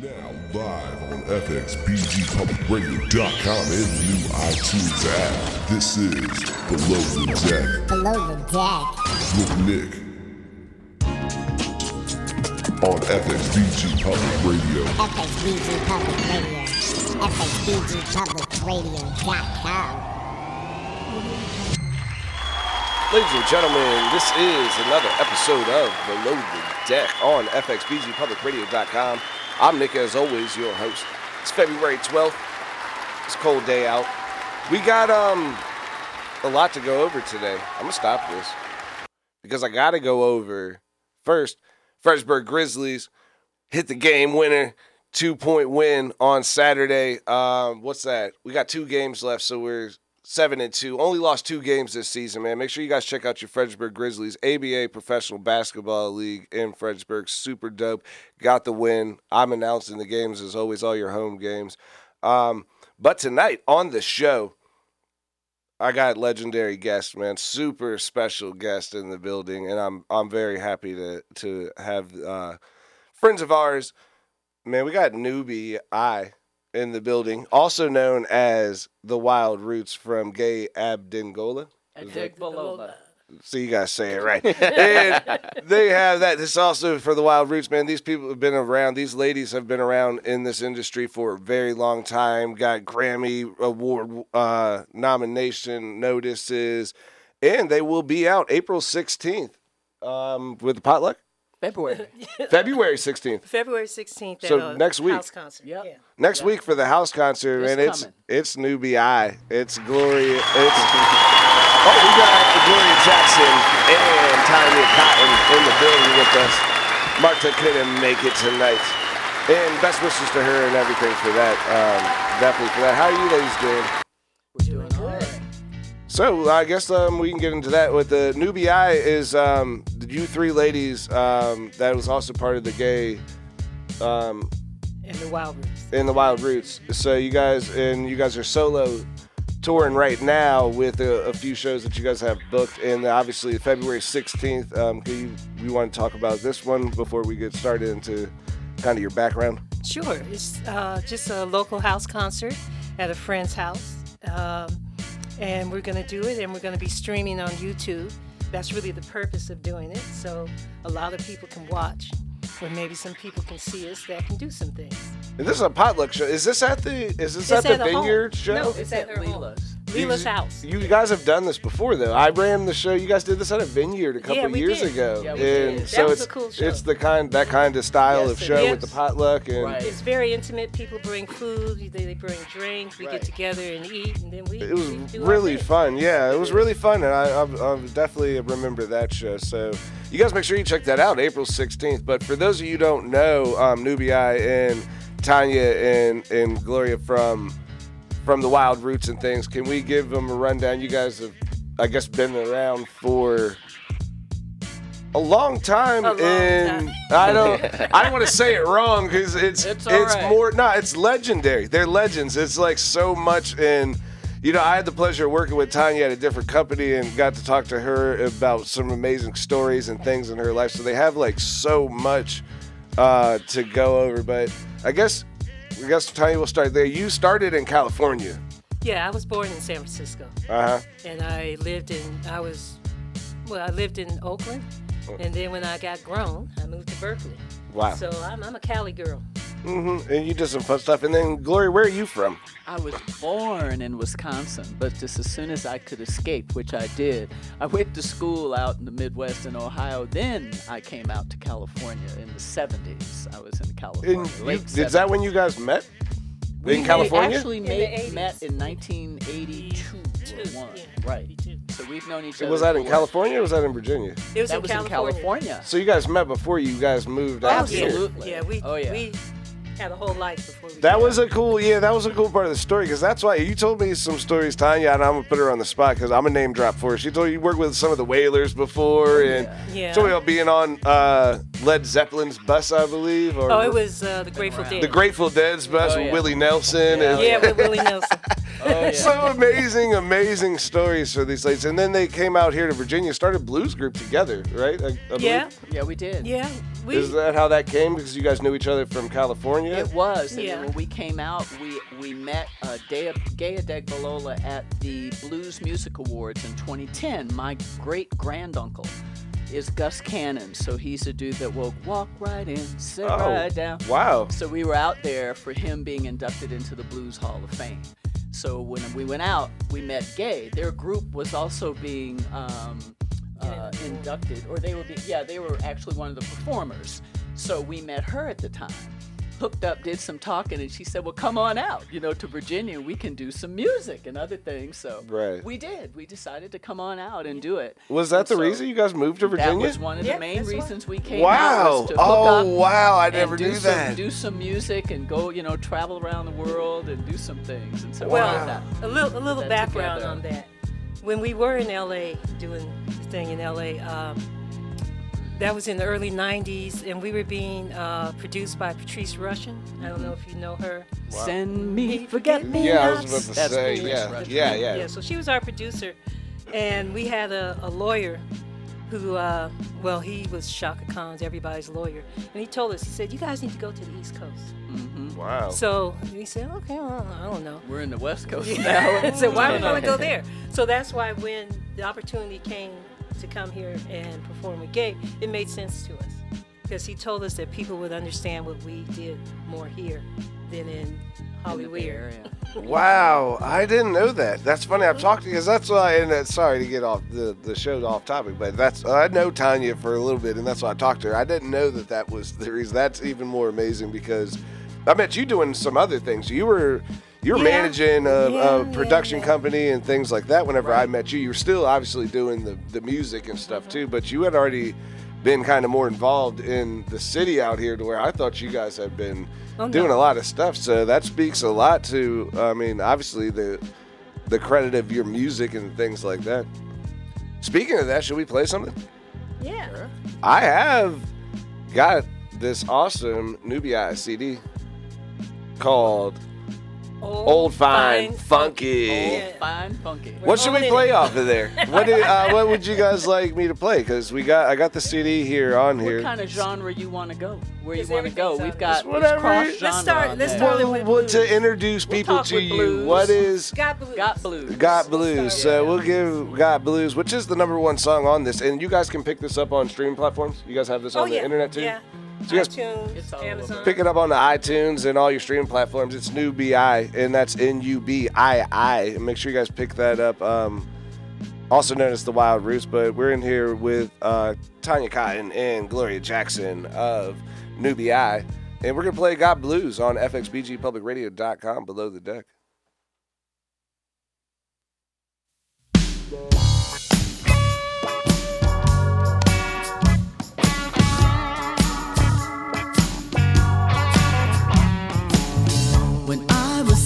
Now live on FXBGPublicRadio.com and the new iTunes app. This is Below the Deck Below the deck. with Nick on FXBG Public Radio. FXBG Public Radio. FXBGPublicRadio.com. Ladies and gentlemen, this is another episode of Below the Deck on FXBGPublicRadio.com. I'm Nick, as always, your host. It's February 12th. It's a cold day out. We got um a lot to go over today. I'm gonna stop this because I gotta go over first. Fredericksburg Grizzlies hit the game winner, two point win on Saturday. Um, what's that? We got two games left, so we're seven and two. Only lost two games this season, man. Make sure you guys check out your Fredericksburg Grizzlies ABA Professional Basketball League in Fredericksburg. Super dope. Got the win. I'm announcing the games as always, all your home games. Um, but tonight on the show, I got legendary guest, man. Super special guest in the building, and I'm I'm very happy to to have uh, friends of ours. Man, we got newbie I in the building, also known as the Wild Rutz from Gaye Adegbalola. And Dick Balola. So you guys say it right. and they have that. This is also for the Wild Rutz, man. These people have been around. These ladies have been around in this industry for a very long time. Got Grammy Award uh, nomination notices, and they will be out April sixteenth um, with the potluck. February. February sixteenth. February 16th So at a next week. house concert. Yep. Yeah. Next week for the house concert, It's and it's coming. it's NUBII. It's Gloria. It's oh, we got Gloria Jackson and Tanya Cotton in the building with us. Marta couldn't make it tonight, and best wishes to her and everything for that. Um, definitely for that. How are you ladies doing? So I guess um, we can get into that. With the NUBII is um, you three ladies um, that was also part of the gay. Um, And the Wild Rutz. in the Wild Rutz. So you guys and you guys are solo touring right now with a, a few shows that you guys have booked. And obviously February 16th. Um, can you, we want to talk about this one before we get started into kind of your background. Sure. It's uh, just a local house concert at a friend's house. Um, and we're going to do it and we're going to be streaming on YouTube. That's really the purpose of doing it. So a lot of people can watch. Or maybe some people can see us that can do some things. And this is a potluck show. Is this at the is this It's at the at a home. Vineyard show? No, It's It's at at her home. Leela's. Leela's You- house. You guys have done this before, though. I ran the show. You guys did this at a vineyard a couple Yeah, years did. ago, Yeah, we and did. so That was it's a cool show. it's the kind that kind of style Yes, of show is. with the potluck and Right. It's very intimate. People bring food, they, they bring drinks, we Right. get together and eat, and then we. it was we really fun. Yeah, it was really fun, and I, I, I definitely remember that show. So you guys make sure you check that out, April sixteenth. But for those of you who don't know, um, NUBII and Tanya and and Gloria from from the Wild Rutz and things, can we give them a rundown? You guys have, I guess, been around for. A long time, A long and time. I don't. I don't want to say it wrong because it's It's it's, right. more. No, it's legendary. They're legends. It's like so much in you know, I had the pleasure of working with Tanya at a different company and got to talk to her about some amazing stories and things in her life. So they have like so much uh, to go over. But I guess, I guess Tanya will start there. You started in California. Yeah, I was born in San Francisco, Uh huh. and I lived in. I was, well, I lived in Oakland, and then when I got grown, I moved to Berkeley. Wow. So I'm, I'm a Cali girl. Hmm And you did some fun stuff. And then, Gloria, where are you from? I was born in Wisconsin, but just as soon as I could escape, which I did, I went to school out in the Midwest in Ohio. Then I came out to California in the 70s. I was in California. And you, late is that when you guys met? We in California? We actually the made, met in 1982 or one. yeah, Right. So we've known each other. Was that in for- California or was that in Virginia? It was, That in, was California. in California. So you guys met before you guys moved out yeah. here. Absolutely. Yeah, we, Oh, yeah. we had a whole life before we That was out. a cool, yeah, that was a cool part of the story because that's why you told me some stories, Tanya, and I'm gonna put her on the spot because I'm a name drop for her. She told you you worked with some of the Wailers before, and Yeah. told me about being on uh, Led Zeppelin's bus, I believe, or Oh, it was uh, the Grateful. Dead. the Grateful Dead's bus Oh, with yeah. Willie Nelson. Yeah. and, yeah, with Willie Nelson. Oh, yeah. so amazing, amazing stories for these ladies. And then they came out here to Virginia, started blues group together, right? I, I? Yeah, Yeah, we did. yeah. We, Is that how that came? Because you guys knew each other from California? It was. And Yeah. then when we came out, we we met uh, Dea, Gaye Adegbalola at the Blues Music Awards in 2010. My great granduncle is Gus Cannon, so he's a dude that will walk right in, sit Oh, right down. wow. So we were out there for him being inducted into the Blues Hall of Fame. So when we went out, we met Gaye. Their group was also being um, uh, inducted, or they were, be, yeah, they were actually one of the performers. So we met her at the time. Hooked up, did some talking, and she said, "Well, come on out, you know, to Virginia. We can do some music and other things." So Right. we did. We decided to come on out and do it. Was that And the so reason you guys moved to Virginia? That was one of Yeah, the main that's why. reasons we came. Wow. was to hook Oh, up wow. I and never do knew some, that. Do some music and go, you know, travel around the world and do some things. And so we well, did that. a little a little background together. on that. When we were in LA doing the thing in LA, um, that was in the early '90s, and we were being uh, produced by Patrice Rushen. I don't know if you know her. Send me, forget me. yeah, I was nots. about to That's say, yeah, yeah, yeah. Yeah, so she was our producer, and we had a, a lawyer who, uh, well, he was Chaka Khan's everybody's lawyer, and he told us, he said, "You guys need to go to the East Coast." Mm-hmm. Wow. So we said, "Okay, well, I don't know." We're in the West Coast now. so why would we want to go there? So that's why when the opportunity came to come here and perform with Gabe, it made sense to us because he told us that people would understand what we did more here than in In the Bay Hollywood. Area. Wow, I didn't know that. That's funny. I've talked to because that's why. And uh, sorry to get off the the show off topic, but that's I know Tanya for a little bit, and that's why I talked to her. I didn't know that that was the reason. That's even more amazing because I met you doing some other things. You were you were Yeah. managing a, a Yeah, yeah, production yeah. company and things like that. Whenever I met you, you were still obviously doing the the music and stuff too, but you had already been kind of more involved in the city out here to where I thought you guys had been Oh, no. doing a lot of stuff. So that speaks a lot to, I mean, obviously the the credit of your music and things like that. Speaking of that, should we play something? Yeah. I have got this awesome Nubia CD called Old Fine Funky. Yeah. Fine, funky. What should we play off of there? What did, uh, what would you guys like me to play? Because we got I got the CD here on here. What kind of genre you want to go? Where you want to go? We've got Just whatever. it's cross Let's start- let's start Well, with what to blues. introduce We'll people to you? blues. What is Got blues. Got blues. Got Blues. Yeah. So we'll give Got Blues, which is the number one song on this, and you guys can pick this up on streaming platforms. You guys have this Oh on yeah. the internet too. Yeah. So you guys iTunes, It's Amazon. pick it up on the iTunes and all your streaming platforms. It's NUBII, and that's N U B I I. Make sure you guys pick that up. Um, also known as the Wild Rutz, but we're in here with uh, Tanya Cotton and Gloria Jackson of NUBII, and we're gonna play Got Blues on FXBGPublicRadio.com below the deck.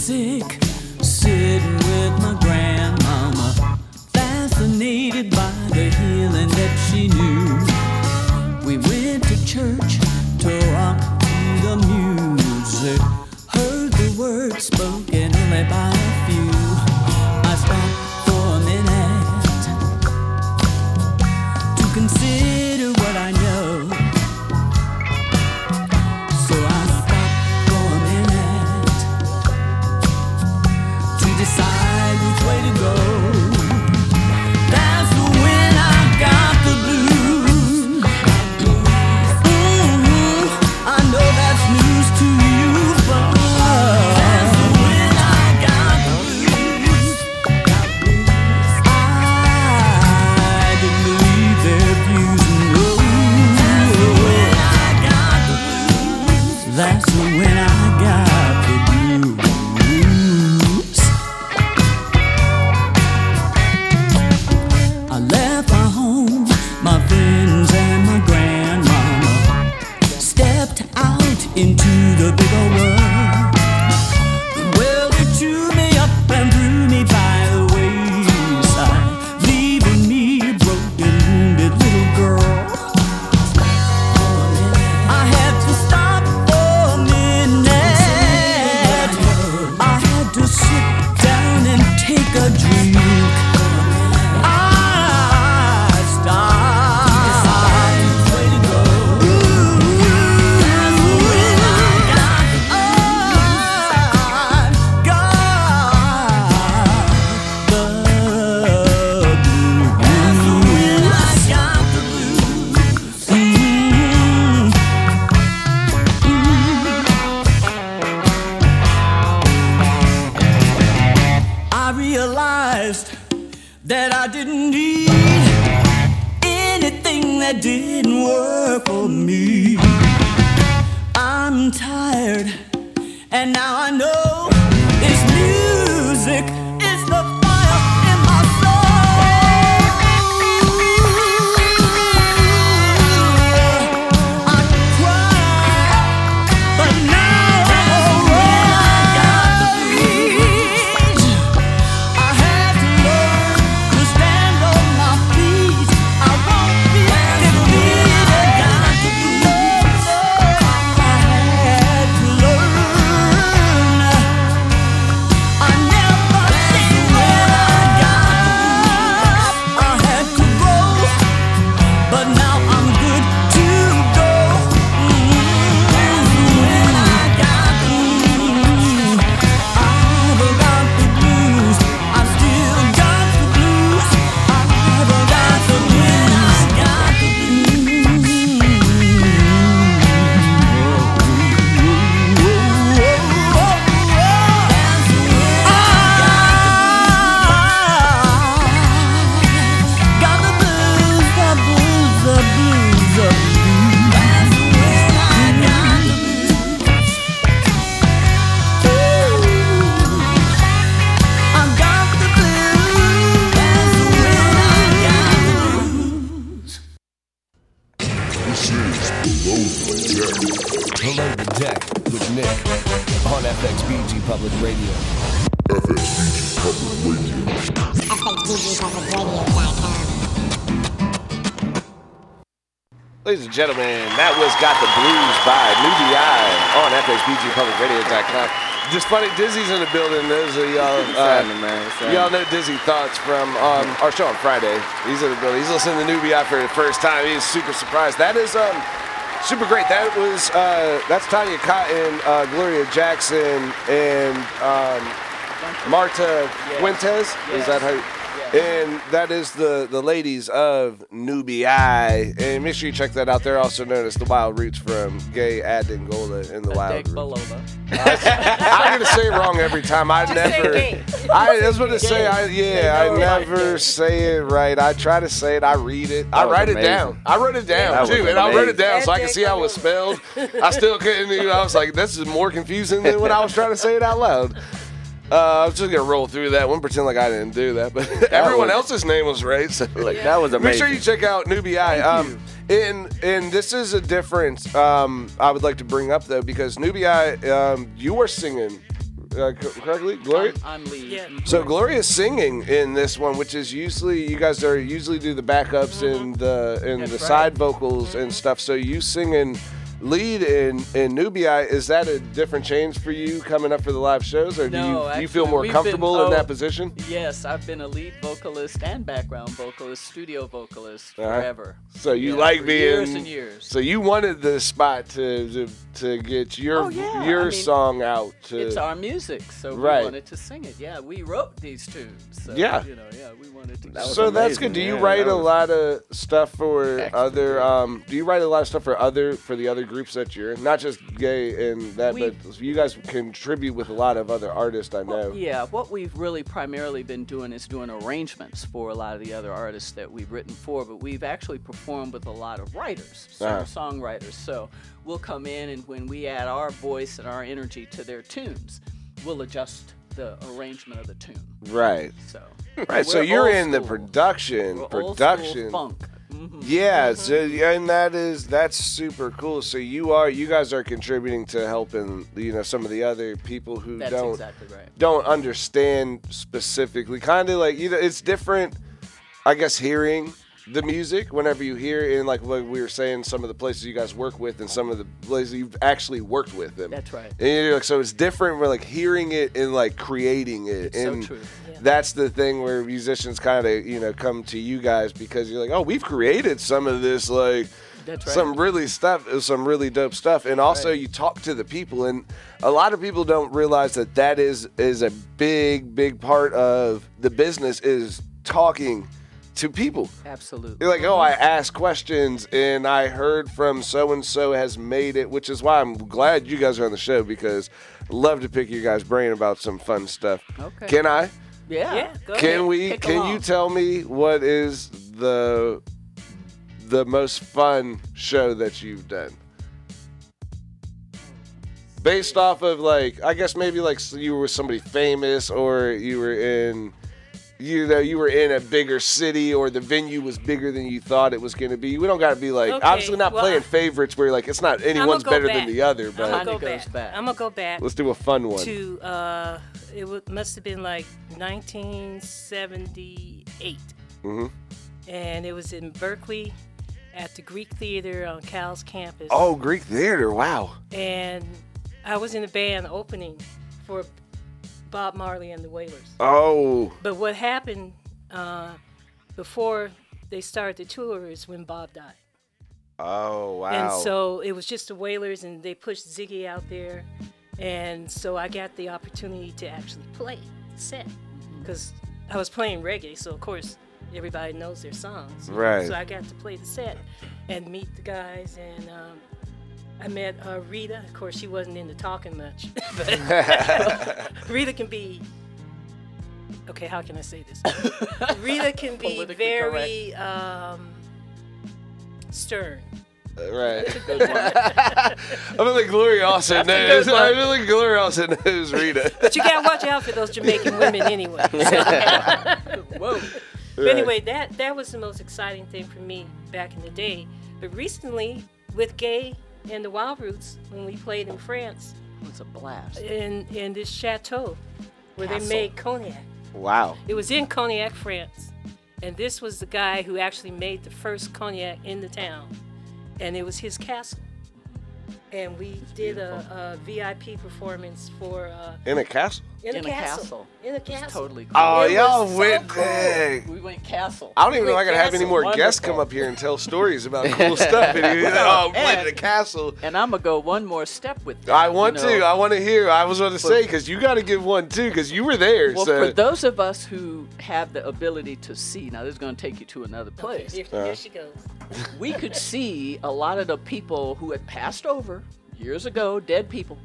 Sick, sitting with my grandmama, fascinated by the healing that she knew. We went to church and gentlemen, that was Got the Blues by NUBII on FXBGPublicRadio.com. Just funny, Dizzy's in the building. Those of y'all, uh, happening, man? Y'all know Dizzy Thoughts from um, our show on Friday. He's in the building. He's listening to NUBII for the first time. He's super surprised. That is um, super great. That was uh, that's Tanya Cotton, uh, Gloria Jackson, and um, Marta Fuentes. Is that how? And that is the the ladies of NUBII. And make sure you check that out. They're also known as the Wild Rutz from Gaye Adegbalola in the Wild Rutz. Balola. I'm gonna say it wrong every time. I never. gay. I was gonna say. I yeah. I know it like never say it right. I try to say it. I read it. I write it amazing. down. I wrote it down That was too, and I wrote it amazing. down so I can see how it was spelled. I still couldn't. You know, I was like, this is more confusing than when I was trying to say it out loud. Uh, I was just gonna roll through that one, pretend like I didn't do that, but everyone was- else's name was right. So Like that was amazing. Make sure you check out NUBII. Um, and and this is a difference um, I would like to bring up though because NUBII, um, you were singing uh, correctly, Gloria. I'm, I'm lead. Yeah. So Gloria's singing in this one, which is usually you guys are usually do the backups and the and That's the right. side vocals and stuff. So you singing lead in in Nubia. Is that a different change for you coming up for the live shows, or do No, you, do you feel more comfortable been- in oh, that position? Yes, I've been a lead vocalist and background vocalist, studio vocalist Uh-huh. forever. So you Yeah, like for being years and years. So you wanted the spot to to, to get your Oh, yeah, your I mean, song out. To, It's our music, so Right. we wanted to sing it. Yeah, we wrote these tunes. So, Yeah. You know, yeah, we wanted to. That was so that's good. Do you yeah, write a lot of stuff for extra other? Um, do you write a lot of stuff for other for the other groups that you're in? Not just gay and that, We- but you guys contribute with a lot of other artists. I know. Yeah, what we've really primarily been doing is doing arrangements for a lot of the other artists that we've written for, but we've actually performed with a lot of writers, Uh-huh. singer-songwriters. So we'll come in and when we add our voice and our energy to their tunes, we'll adjust the arrangement of the tune. Right. So Right. So you're in the production. We're production. funk. Mhm. Yeah, so and that is that's super cool. So you are you guys are contributing to helping you know some of the other people who That's don't exactly right. don't understand specifically. Kind of like you know it's different. I guess hearing the music whenever you hear in like what we were saying some of the places you guys work with and some of the places you've actually worked with them. That's right. And you're like, so it's different. We're like hearing it and like creating it. It's so and true. that's the thing where musicians kind of you know come to you guys because you're like, oh, we've created some of this like That's right. some really stuff, some really dope stuff. And also Right. you talk to the people, and a lot of people don't realize that that is is a big big part of the business is talking to people. Absolutely. You're like, oh, I asked questions and I heard from so and so has made it, which is why I'm glad you guys are on the show because I love to pick your guys' brain about some fun stuff. Okay. Can I? Yeah. Yeah, go Can ahead. we? Kick Can you tell me what is the the most fun show that you've done? Based off of like, I guess maybe like you were somebody famous, or you were in, you know, you were in a bigger city, or the venue was bigger than you thought it was going to be. We don't got to be like, Okay, obviously not well, playing favorites where like it's not anyone's go better back. than the other, But I'm but gonna go goes back. back. I'm gonna go back let's do a fun one. to uh, it wa- must have been like 1978, mm-hmm. and it was in Berkeley at the Greek Theater on Cal's campus. Oh, Greek theater! Wow. and I was in a band opening for Bob Marley and the Wailers. Oh, But what happened uh, before they started the tour is when Bob died. oh, wow. And so it was just the Wailers, and they pushed Ziggy out there. And so I got the opportunity to actually play set because I was playing reggae, so of course everybody knows their songs. Right. So I got to play the set and meet the guys, and um, I met uh, Rita. Of course, she wasn't into talking much, but Rita can be. Okay, how can I say this? Rita can be very um, stern. right. I feel like Gloria also knows. I feel like Gloria also knows Rita. But you gotta watch out for those Jamaican women anyway. Whoa. But anyway, that that was the most exciting thing for me back in the day. But recently, with Gaye and the Wild Rutz, when we played in France, It was a blast. in in this chateau where Castle. they made cognac. Wow. It was in Cognac, France, and this was the guy who actually made the first cognac in the town, and it was his castle. And we did a, a VIP performance for uh, In a castle? in, In a, a castle. castle. in a It was castle. totally cool. Oh, It y'all was so went cool. big. we went castle. I don't even know if I Went can have any castle. more guests come up here and tell stories about cool stuff. And you, oh, I'm playing in a And- castle. And I'm gonna go one more step with that. I you want know. to. I want to hear. I was going to say because you got to give one too because you were there. Well, so for those of us who have the ability to see, now this is going to take you to another Okay, place. here, Uh. here she goes. we could see a lot of the people who had passed over years ago, dead people,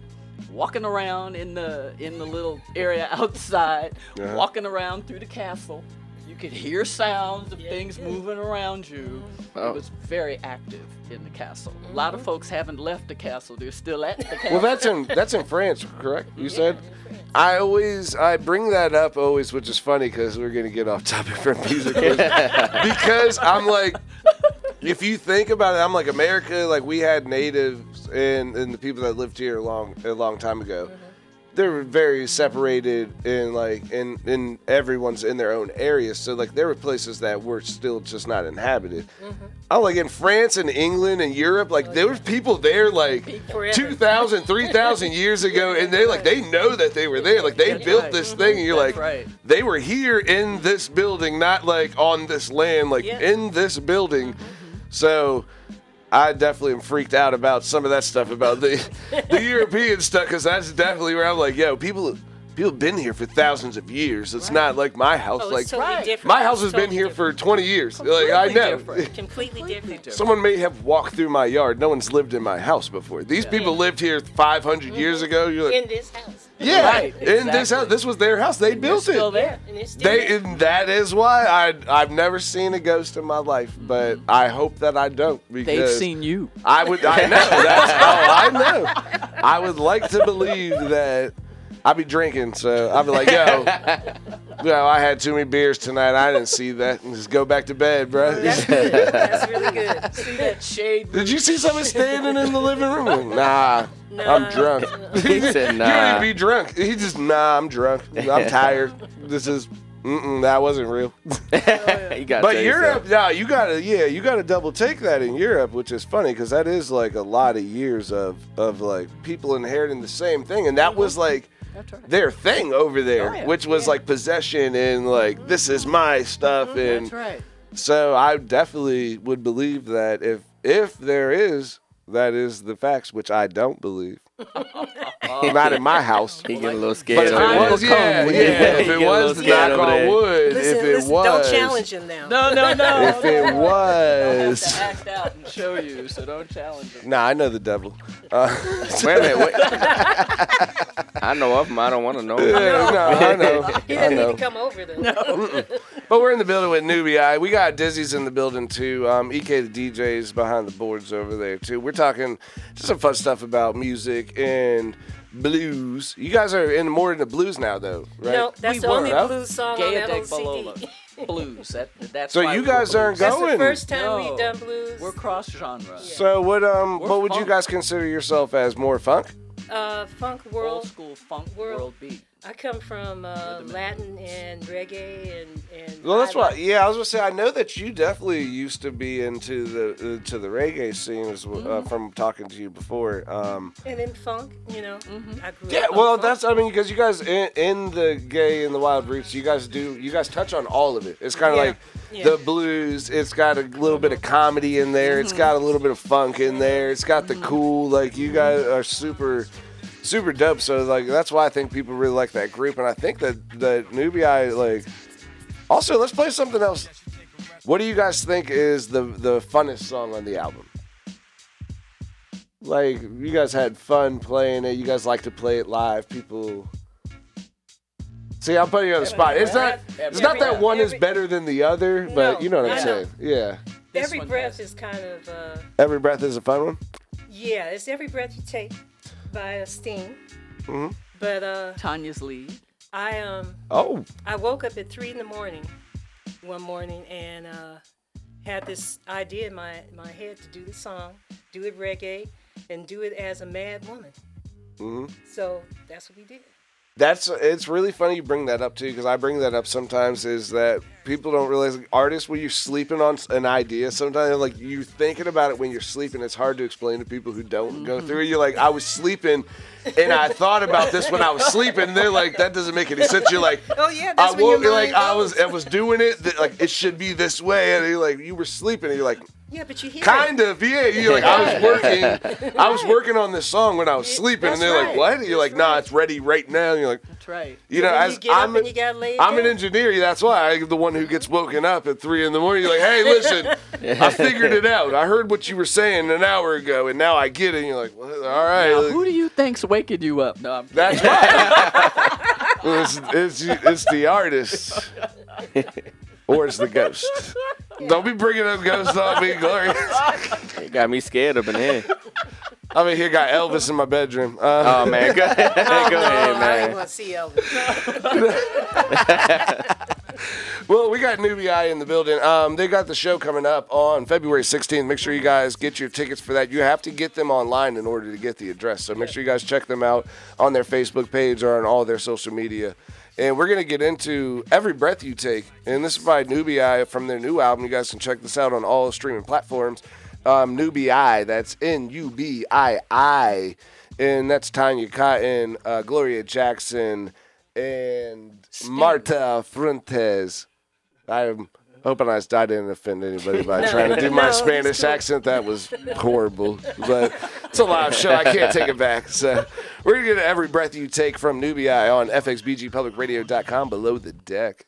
walking around in the in the little area outside, Uh-huh. walking around through the castle. You could hear sounds of Yeah, things you moving around you. Oh. It was very active in the castle. A lot of folks haven't left the castle; they're still at the castle. Well, that's in that's in France, correct? You said. I always I bring that up always, which is funny because we're gonna get off topic from music because I'm like, if you think about it, I'm like America. Like we had natives and and the people that lived here a long a long time ago. Mm-hmm. They were very separated and like in in everyone's in their own areas. So like there were places that were still just not inhabited. Mm-hmm. I'm like in France and England and Europe, like oh, there was people there like Forever. 2,000, 3,000 years ago, and they like they know that they were there. Like they That's built right. this mm-hmm. thing, and you're That's like, right. they were here in this building, not like on this land, like Yeah. in this building. So I definitely am freaked out about some of that stuff about the the European stuff because that's definitely where I'm like, yo, people people have been here for thousands of years. It's not like my house. Oh, like it's totally Right. different. my house has It's been totally here different. for 20 years. Like I Completely know. different. completely different. different. Someone may have walked through my yard. No one's lived in my house before. These people lived here 500 mm-hmm. years ago. You're like, in this house. yeah, Right, in this house. This was their house. They They're built still it. there. And it's still They, there. and that is why I I've never seen a ghost in my life, mm-hmm. but I hope that I don't because They've seen you. I would. I know. That's oh, I know. I would like to believe that I'd be drinking, so I'd be like, yo, yo, I had too many beers tonight. I didn't see that. And just go back to bed, bro. That's good. That's really good. See that shade? Did you see someone standing in the living room? Nah, I'm drunk. He said, You nah. don't even be drunk. He just, nah, I'm drunk. I'm tired. This is, mm-mm, that wasn't real. you But Europe, no, you gotta, yeah, you gotta double take that in Europe, which is funny because that is like a lot of years of of like people inheriting the same thing, and that was like right. their thing over there, Oh, yeah. which was like possession and like this is my stuff, mm-hmm. and That's right. so I definitely would believe that if if there is, that is the facts, which I don't believe. Not in my house. He get a little But scared. if over it was, yeah, when yeah, you- if it get a little was, scared knock over on there. wood, Listen, if it listen, was, don't challenge him now. No, no, no. if it I have was. to act out and show you, so don't challenge him. Nah, I know the devil. Uh, Wait a minute. Wait. I know of him. I don't want to know. yeah, no, I know. He I doesn't know. need to come over though. But we're in the building with Newbie Eye. We got Dizzy's in the building too. Um, EK the DJ's behind the boards over there too. We're talking just some fun stuff about music and blues. You guys are in more into blues now though, right? No, that's We the only were. blues song on Gaya that whole CD. Blues. That, that's So why you we're guys aren't blues. That's the first time No. we've done blues. We're cross genre. So what um We're what would you guys consider yourself as more funk? Uh, funk Old world. school funk World. world beat. I come from uh, Latin and reggae and and. Well, that's why. Yeah, I was gonna say. I know that you definitely used to be into the uh, to the reggae scene as uh, Mm-hmm. from talking to you before. Um, And then funk, you know. Mm-hmm. I grew yeah, up well, funk. that's. I mean, because you guys in, in the gay and the wild roots, you guys do. You guys touch on all of it. It's kind of Yeah, like yeah. the blues. It's got a little bit of comedy in there. It's mm-hmm. got a little bit of funk in there. It's got the mm-hmm. cool. Like you guys are super. Super dope, so like that's why I think people really like that group, and I think that that NUBII like. Also, let's play something else. What do you guys think is the the funnest song on the album? Like you guys had fun playing it. You guys like to play it live. People. See, I'm putting you on the spot. It's not. It's not that one is better than the other, but you know what I'm saying. Yeah. Every breath is kind of. Uh, Every breath is a fun one. yeah, it's every breath you take by a Sting. Mhm. But uh, Tanya's lead. I um Oh, I woke up at three in the morning one morning and uh, had this idea in my, my head to do the song, do it reggae, and do it as a mad woman. Mm-hmm. So that's what we did. That's it's really funny you bring that up too because I bring that up sometimes is that people don't realize like, artists when you're sleeping on an idea sometimes like you're thinking about it when you're sleeping it's hard to explain to people who don't go mm-hmm. through it. You're like I was sleeping and I thought about this when I was sleeping. They're like that doesn't make any sense. You're like Oh yeah, I that's when your woke like mind I was. I was doing it that, like it should be this way. And you're like you were sleeping. And you're like Yeah, but you hear kind it. of yeah you're like I was working I was working on this song when I was Yeah, sleeping and they're like right. what and you're That's like nah right. it's ready right now and you're like That's right. you know, as you I'm, and you gotta lay it I'm an engineer. That's why I'm the one who gets woken up at three in the morning. You're like, hey, listen, I figured it out. I heard what you were saying an hour ago, and now I get it. And you're like, well, all right. Now, Like, who do you think's waking you up? No, I'm that's right. it's, it's, it's the artist, or it's the ghost. Don't be bringing up ghosts on me, Gloria. You got me scared up in here. I'm in here, got Elvis in my bedroom. Uh, Oh man, go ahead, go ahead, Oh, I ain't man. want to see Elvis. Well, we got NUBII in the building. Um, they got the show coming up on February 16th. Make sure you guys get your tickets for that. You have to get them online in order to get the address. So make sure you guys check them out on their Facebook page or on all their social media. And we're going to get into Every Breath You Take. And this is by NUBII from their new album. You guys can check this out on all streaming platforms. Um, NUBII, that's N U B I I. And that's Tanya Cotton, uh, Gloria Jackson, and Marta Fuentes. I'm hoping I, I didn't offend anybody by trying to do my no, it's Spanish cool. accent. That was horrible, but it's a live show. I can't take it back. So we're gonna get every breath you take from NUBII on FXBGPublicRadio.com below the deck.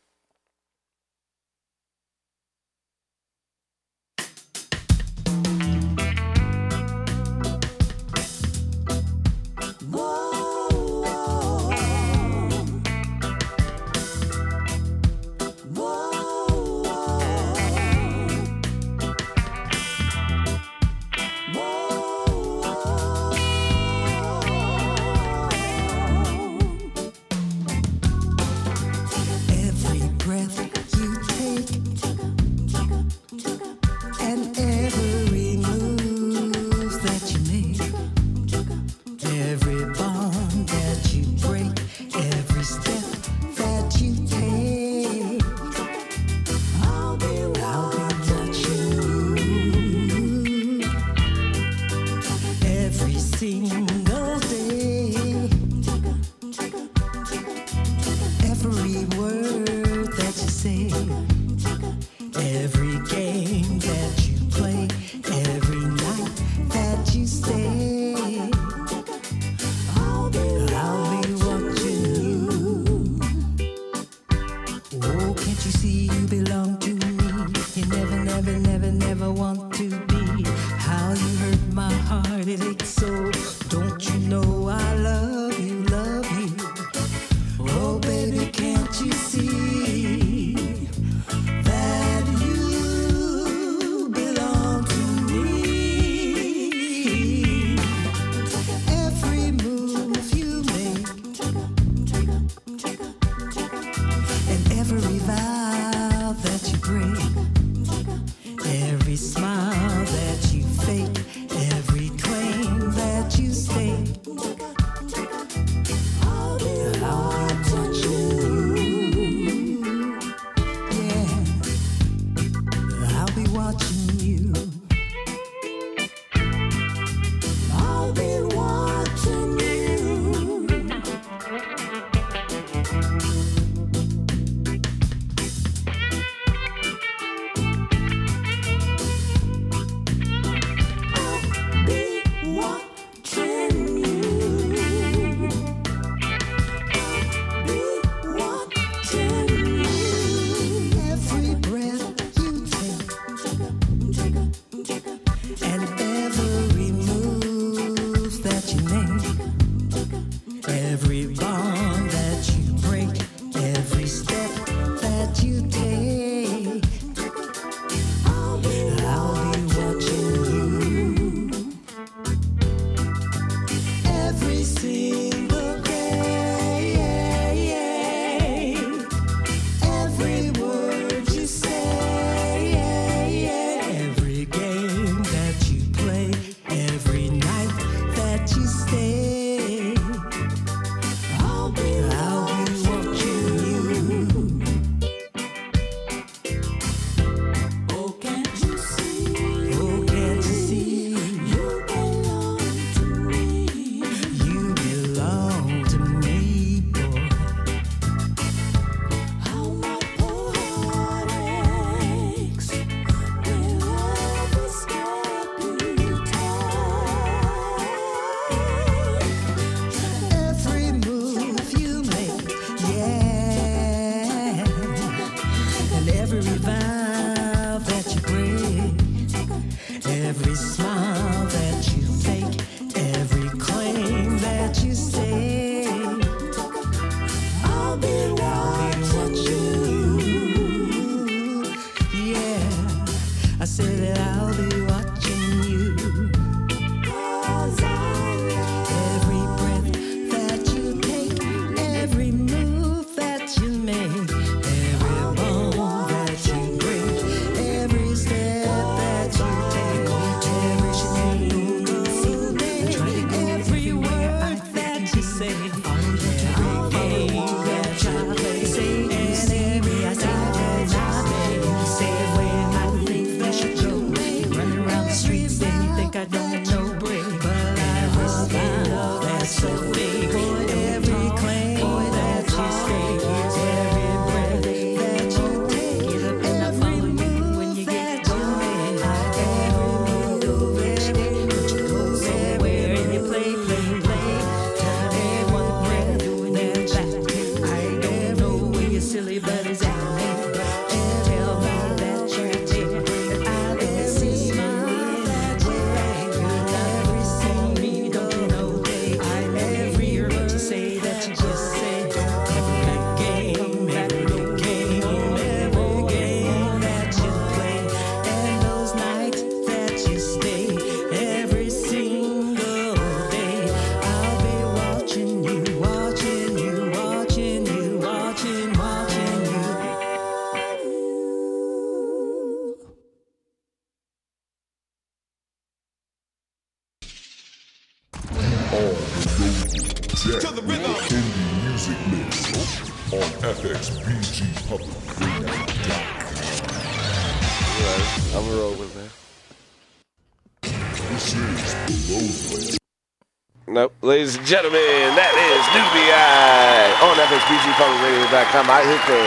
Ladies and gentlemen, that is NUBII on FXBGPublicRadio.com. I hit the,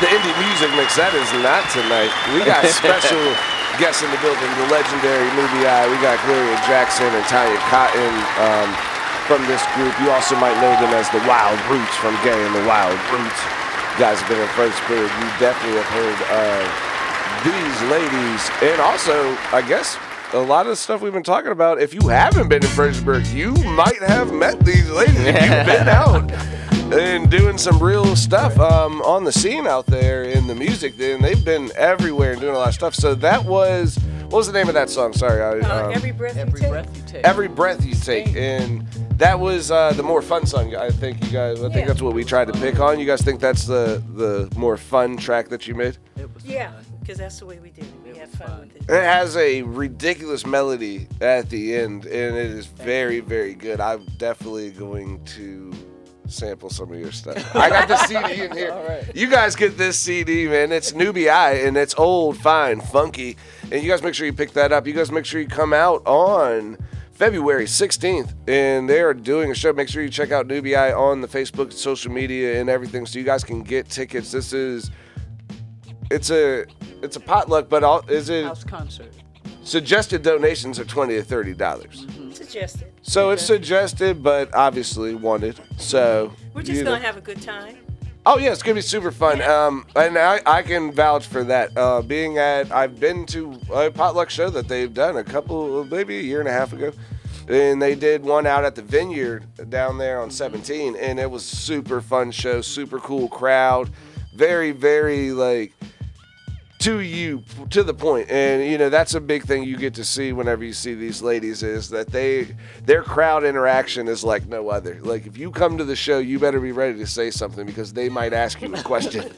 the indie music mix. That is not tonight. We got special guests in the building. The legendary NUBII. We got Gloria Jackson and Tanya Cotton um, from this group. You also might know them as the Wild Rutz from Gaye and the Wild Rutz. You guys have been in first period. You definitely have heard of these ladies. And also, I guess a lot of the stuff we've been talking about, if you haven't been in Fredericksburg, you might have met these ladies. If you've been out and doing some real stuff um, on the scene out there in the music, then they've been everywhere and doing a lot of stuff. So that was, what was the name of that song? Sorry. I, Uh, um, every breath Every you take. you take. Every breath you take, and that was uh, the more fun song. I think you guys. I think Yeah. that's what we tried to pick on. You guys think that's the the more fun track that you made? It was Yeah, fun. Because that's the way we did it. We had fun with it. It has a ridiculous melody at the end, and it is very, very good. I'm definitely going to sample some of your stuff. I got the CD in here. All right. You guys get this CD, man. It's Nubii, and it's old, fine, funky. And you guys make sure you pick that up. You guys make sure you come out on February 16th, and they are doing a show. Make sure you check out Nubii on the Facebook, social media, and everything, so you guys can get tickets. This is, it's a, it's a potluck, but all, is it? House concert. Suggested donations are twenty to thirty dollars. Suggested. So it's suggested, but obviously wanted. So We're just you gonna have a good time. Oh yeah, it's gonna be super fun. Um, and I, I can vouch for that. Uh, being at, I've been to a potluck show that they've done a couple, maybe a year and a half ago, and they did one out at the Vineyard down there on 17, and it was super fun show, super cool crowd, very very like to you to the point. And you know that's a big thing you get to see whenever you see these ladies is that they their crowd interaction is like no other. Like if you come to the show you better be ready to say something because they might ask you a question.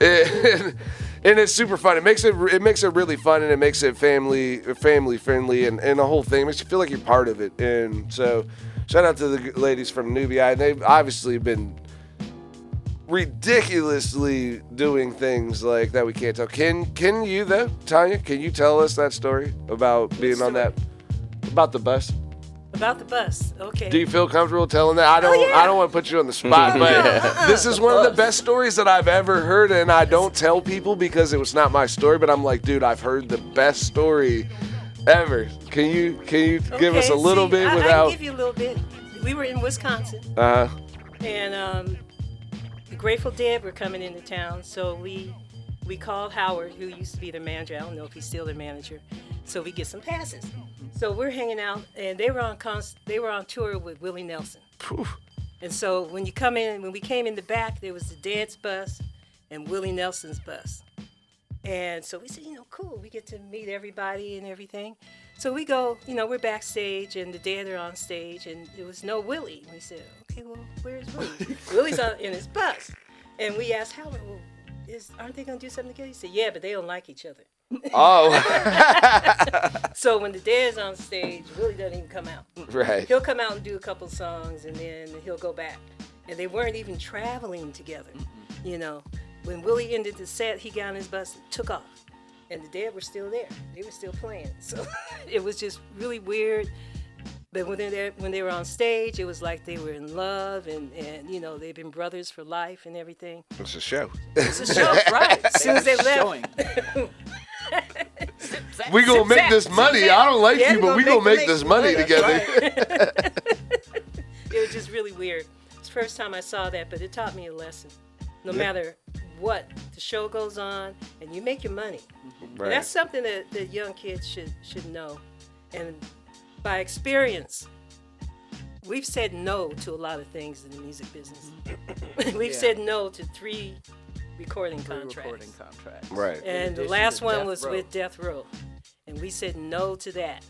And, and it's super fun. It makes it it makes it really fun and it makes it family family friendly and, and the whole thing. Makes you feel like you're part of it. And so shout out to the ladies from nubia they've obviously been ridiculously doing things like that we can't tell. Can can you though, Tanya? Can you tell us that story about being on that about the bus? About the bus. Okay. Do you feel comfortable telling that? I don't. yeah. I don't want to put you on the spot, but this is one of the best stories that I've ever heard, and I don't tell people because it was not my story. But I'm like, dude, I've heard the best story ever. Can you can you give us a little see, bit I, I without? can give you a little bit. We were in Wisconsin, uh, huh. and um, the Grateful Dead were coming into town, so we we called Howard, who used to be the manager. I don't know if he's still the manager. So we get some passes. So we're hanging out, and they were on cons- they were on tour with Willie Nelson. Poof. And so when you come in, when we came in the back, there was the Dead's bus and Willie Nelson's bus. And so we said, you know, cool, we get to meet everybody and everything. So we go, you know, we're backstage and the Dead are on stage, and there was no Willie. We said, okay, well, where's Willie? Willie's on, in his bus. And we asked Howard, well, is, aren't they going to do something together? He said, yeah, but they don't like each other. oh, So when the Dead's on stage, Willie doesn't even come out. right. He'll come out and do a couple songs and then he'll go back. And they weren't even traveling together. Mm-hmm. You know, when Willie ended the set, he got on his bus and took off. And the Dead were still there. They were still playing. So it was just really weird. But when they were when they were on stage, it was like they were in love and, and you know, they've been brothers for life and everything. It's a show. It's a show, right? As soon as they left, Showing. We gonna make this money. I don't like Yeah, you, but we gonna gonna make make this money That's together. it was just really weird. It's the first time I saw that, but it taught me a lesson. No matter what, the show goes on and you make your money. Mm-hmm. And That's something that, that young kids should should know. And by experience, we've said no to a lot of things in the music business. Mm-hmm. we've Yeah. said no to three recording Three contracts. recording contracts. Right. And the last one Death was Row. with Death Row. And we said no to that.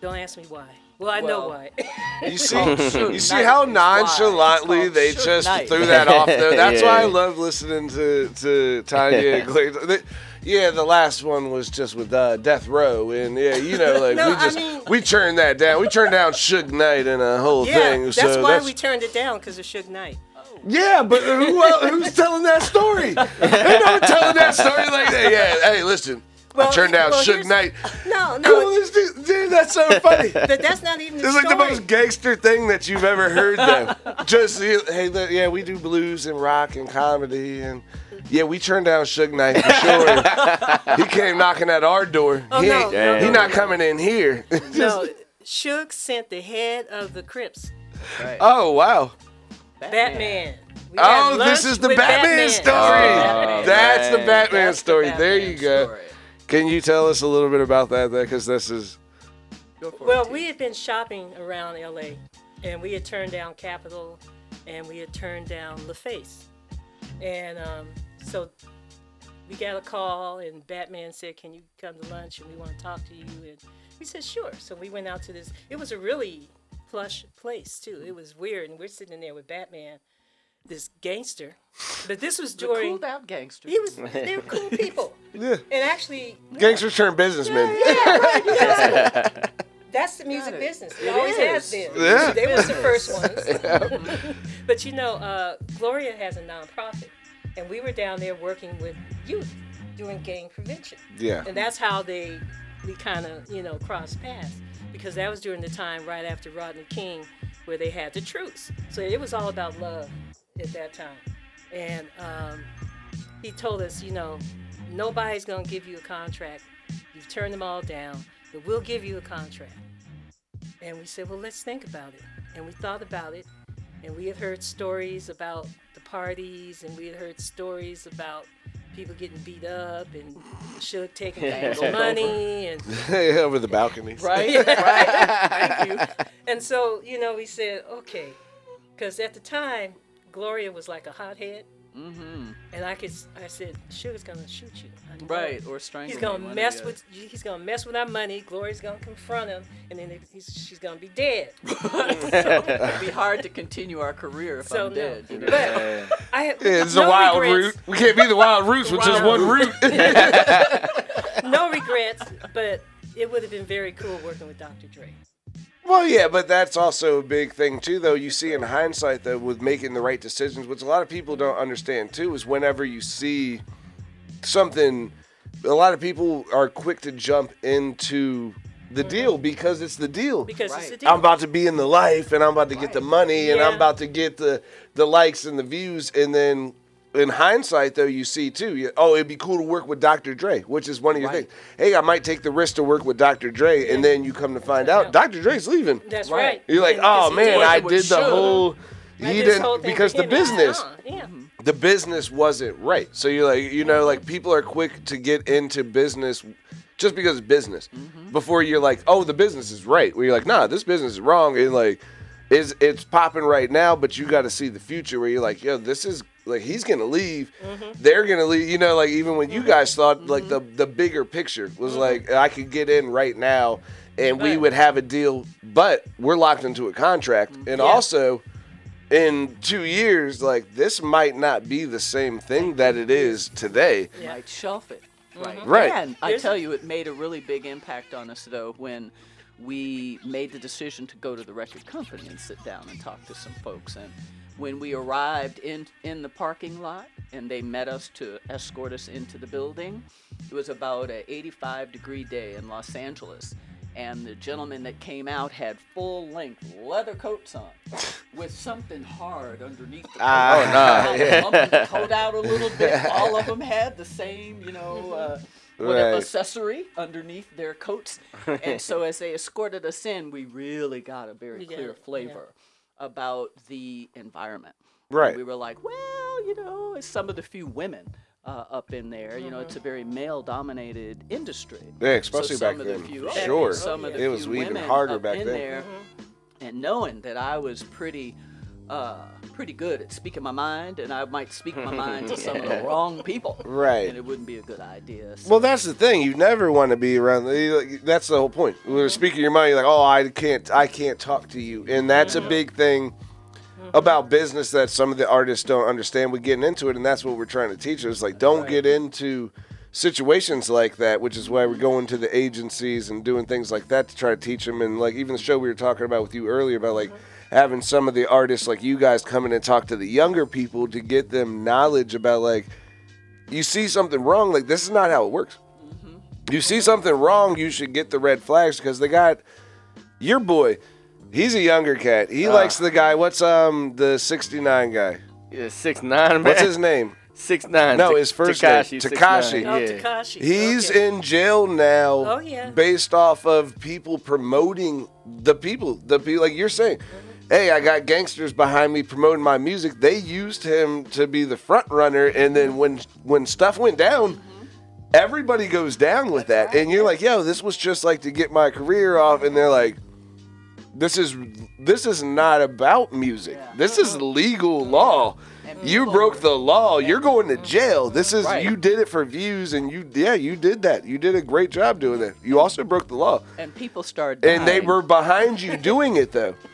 Don't ask me why. Well, I know why. You see, you see how is why. It's nonchalantly called they Suge just Knight. threw that off there. That's why I Yeah. love listening to to Tanya. and Clay. They- Yeah, the last one was just with uh, Death Row, and yeah, you know, like No, we I just mean- we turned that down. We turned down Suge Knight and a whole yeah, thing. that's so why that's, we turned it down because of Suge Knight. Yeah, but who el- who's telling that story? Ain't no one telling that story like that. Yeah, hey, listen, I turned down well, Suge Knight. No, Come no, on, this dude, dude, that's so funny. but that's not even the It's like the most gangster thing that you've ever heard, though. Just hey, look, yeah, we do blues and rock and comedy, and yeah, we turned down Suge Knight for sure. he came knocking at our door. Oh, he no, ain't, no, he no, not no. coming in here. no, Suge sent the head of the Crips, Right. oh wow. Batman. We Oh, this is the with Batman, story. Batman. That's the. Batman That's the story. there you go. story. Can you tell us a little bit about that? Because this is Well, we had been shopping around LA, and we had turned down Capitol, and we had turned down LaFace, and um, so we got a call, and Batman said, "Can you come to lunch? And we want to talk to you." And we said, "Sure." So we went out to this. It was a really plush place too. It was weird, and we're sitting in there with Batman, this gangster. But this was The during. cooled out gangster. He was. They were cool people, yeah. and actually, Gangsters turn businessmen. That's the music it. business. It, It always has been. Yeah. They was the first ones. but you know, uh, Gloria has a nonprofit, and we were down there working with youth doing gang prevention. Yeah. And that's how they we kind of you know crossed paths because that was during the time right after Rodney King where they had the truce. So it was all about love at that time. And um, he told us, you know, nobody's gonna give you a contract. You've turned them all down, but we'll give you a contract. And we said, well, let's think about it. And we thought about it, and we had heard stories about the parties, and we had heard stories about people getting beat up and Suge taking people's money and Over the balconies. Right, right. Thank you. and so you know we said okay because at the time gloria was like a hothead Mm-hmm. And I could, s- I said, Sugar's gonna shoot you. I know Right, or strangle He's gonna one mess the with, he's gonna mess with our money. Glory's gonna confront him, and then he's, she's gonna be dead. It'd be hard to continue our career if So I'm no. dead. you know? But I have Yeah, it's no a wild regrets, route. We can't be the Wild Rutz with just one root. No regrets, but it would have been very cool working with Dr. Dre. Well, yeah, but that's also a big thing too, though. You see in hindsight, though, with making the right decisions, which a lot of people don't understand too, is whenever you see something, a lot of people are quick to jump into the mm-hmm. deal because it's the deal. Because it's a Right. deal. I'm about to be in the life, and I'm about to get the money, and I'm about to get the the likes and the views, and then. In hindsight, though, you see too. You, oh, it'd be cool to work with Dr. Dre, which is one of your Right. things. Hey, I might take the risk to work with Dr. Dre, and then you come to find out Dr. Dre's leaving. That's Right. right. You're like, oh man, did- I did the whole. He did this whole didn't because the business, on. Yeah. Mm-hmm. the business wasn't right. So you're like, you know, like people are quick to get into business just because it's business. Mm-hmm. Before you're like, oh, the business is right. Where you're like, nah, this business is wrong. And like, is it's popping right now, but you got to see the future. Where you're like, yo, this is like he's gonna leave. Mm-hmm. They're gonna leave. You know, like even when you mm-hmm. guys thought like mm-hmm. the the bigger picture was like I could get in right now. And we would have a deal, but we're locked into a contract. And Yeah. also, in two years, like this might not be the same thing that it is today. Yeah. might shelf it. Right. Right. And I tell you, it made a really big impact on us though when we made the decision to go to the record company and sit down and talk to some folks. And when we arrived in in the parking lot and they met us to escort us into the building, it was about a 85 degree day in Los Angeles. And the gentleman that came out had full length leather coats on with something hard underneath the coat. Ah, Oh, no, Kinda the coat out a little bit. All of them had the same, you know, uh, whatever Right. accessory underneath their coats. and so as they escorted us in, we really got a very You got clear it, yeah. flavor about the environment. Right. We were like, well, you know, it's some of the few women uh, up in there. You know, it's a very male-dominated industry. Yeah, especially so back of then, The few, for oh, sure. Some of the It was even harder back in then. There, and knowing that I was pretty, uh, pretty good at speaking my mind, and I might speak my mind to some of the wrong people, Right. And it wouldn't be a good idea. So, Well, that's the thing. You never want to be around. That's the whole point. When you're mm-hmm. speaking your mind, you're like, oh, I can't, I can't talk to you, and that's a big thing mm-hmm. about business that some of the artists don't understand. We're getting into it, and that's what we're trying to teach. Is like, don't get into situations like that, which is why we're going to the agencies and doing things like that to try to teach them. And like even the show we were talking about with you earlier about like mm-hmm. Having some of the artists like you guys come in and talk to the younger people to get them knowledge about like you see something wrong, like this is not how it works. Mm-hmm. You see something wrong, you should get the red flags because they got your boy. He's a younger cat. He uh. likes the guy. What's um the '69 guy? Yeah, six nine man. What's his name? Six nine. No, his first name, Tekashi. Oh, Yeah. Tekashi. He's okay. in jail now. Oh, yeah. Based off of people promoting the people, the people like you're saying. Mm-hmm. Hey, I got gangsters behind me promoting my music. They used him to be the front runner, and then when when stuff went down, everybody goes down with that. And you're like, yo, this was just like to get my career off, and they're like, this is this is not about music. This is legal law. You broke the law. You're going to jail. This is Right. you did it for views, and you yeah you did that. You did a great job doing that. You also broke the law, and people started. and they were behind you doing it though.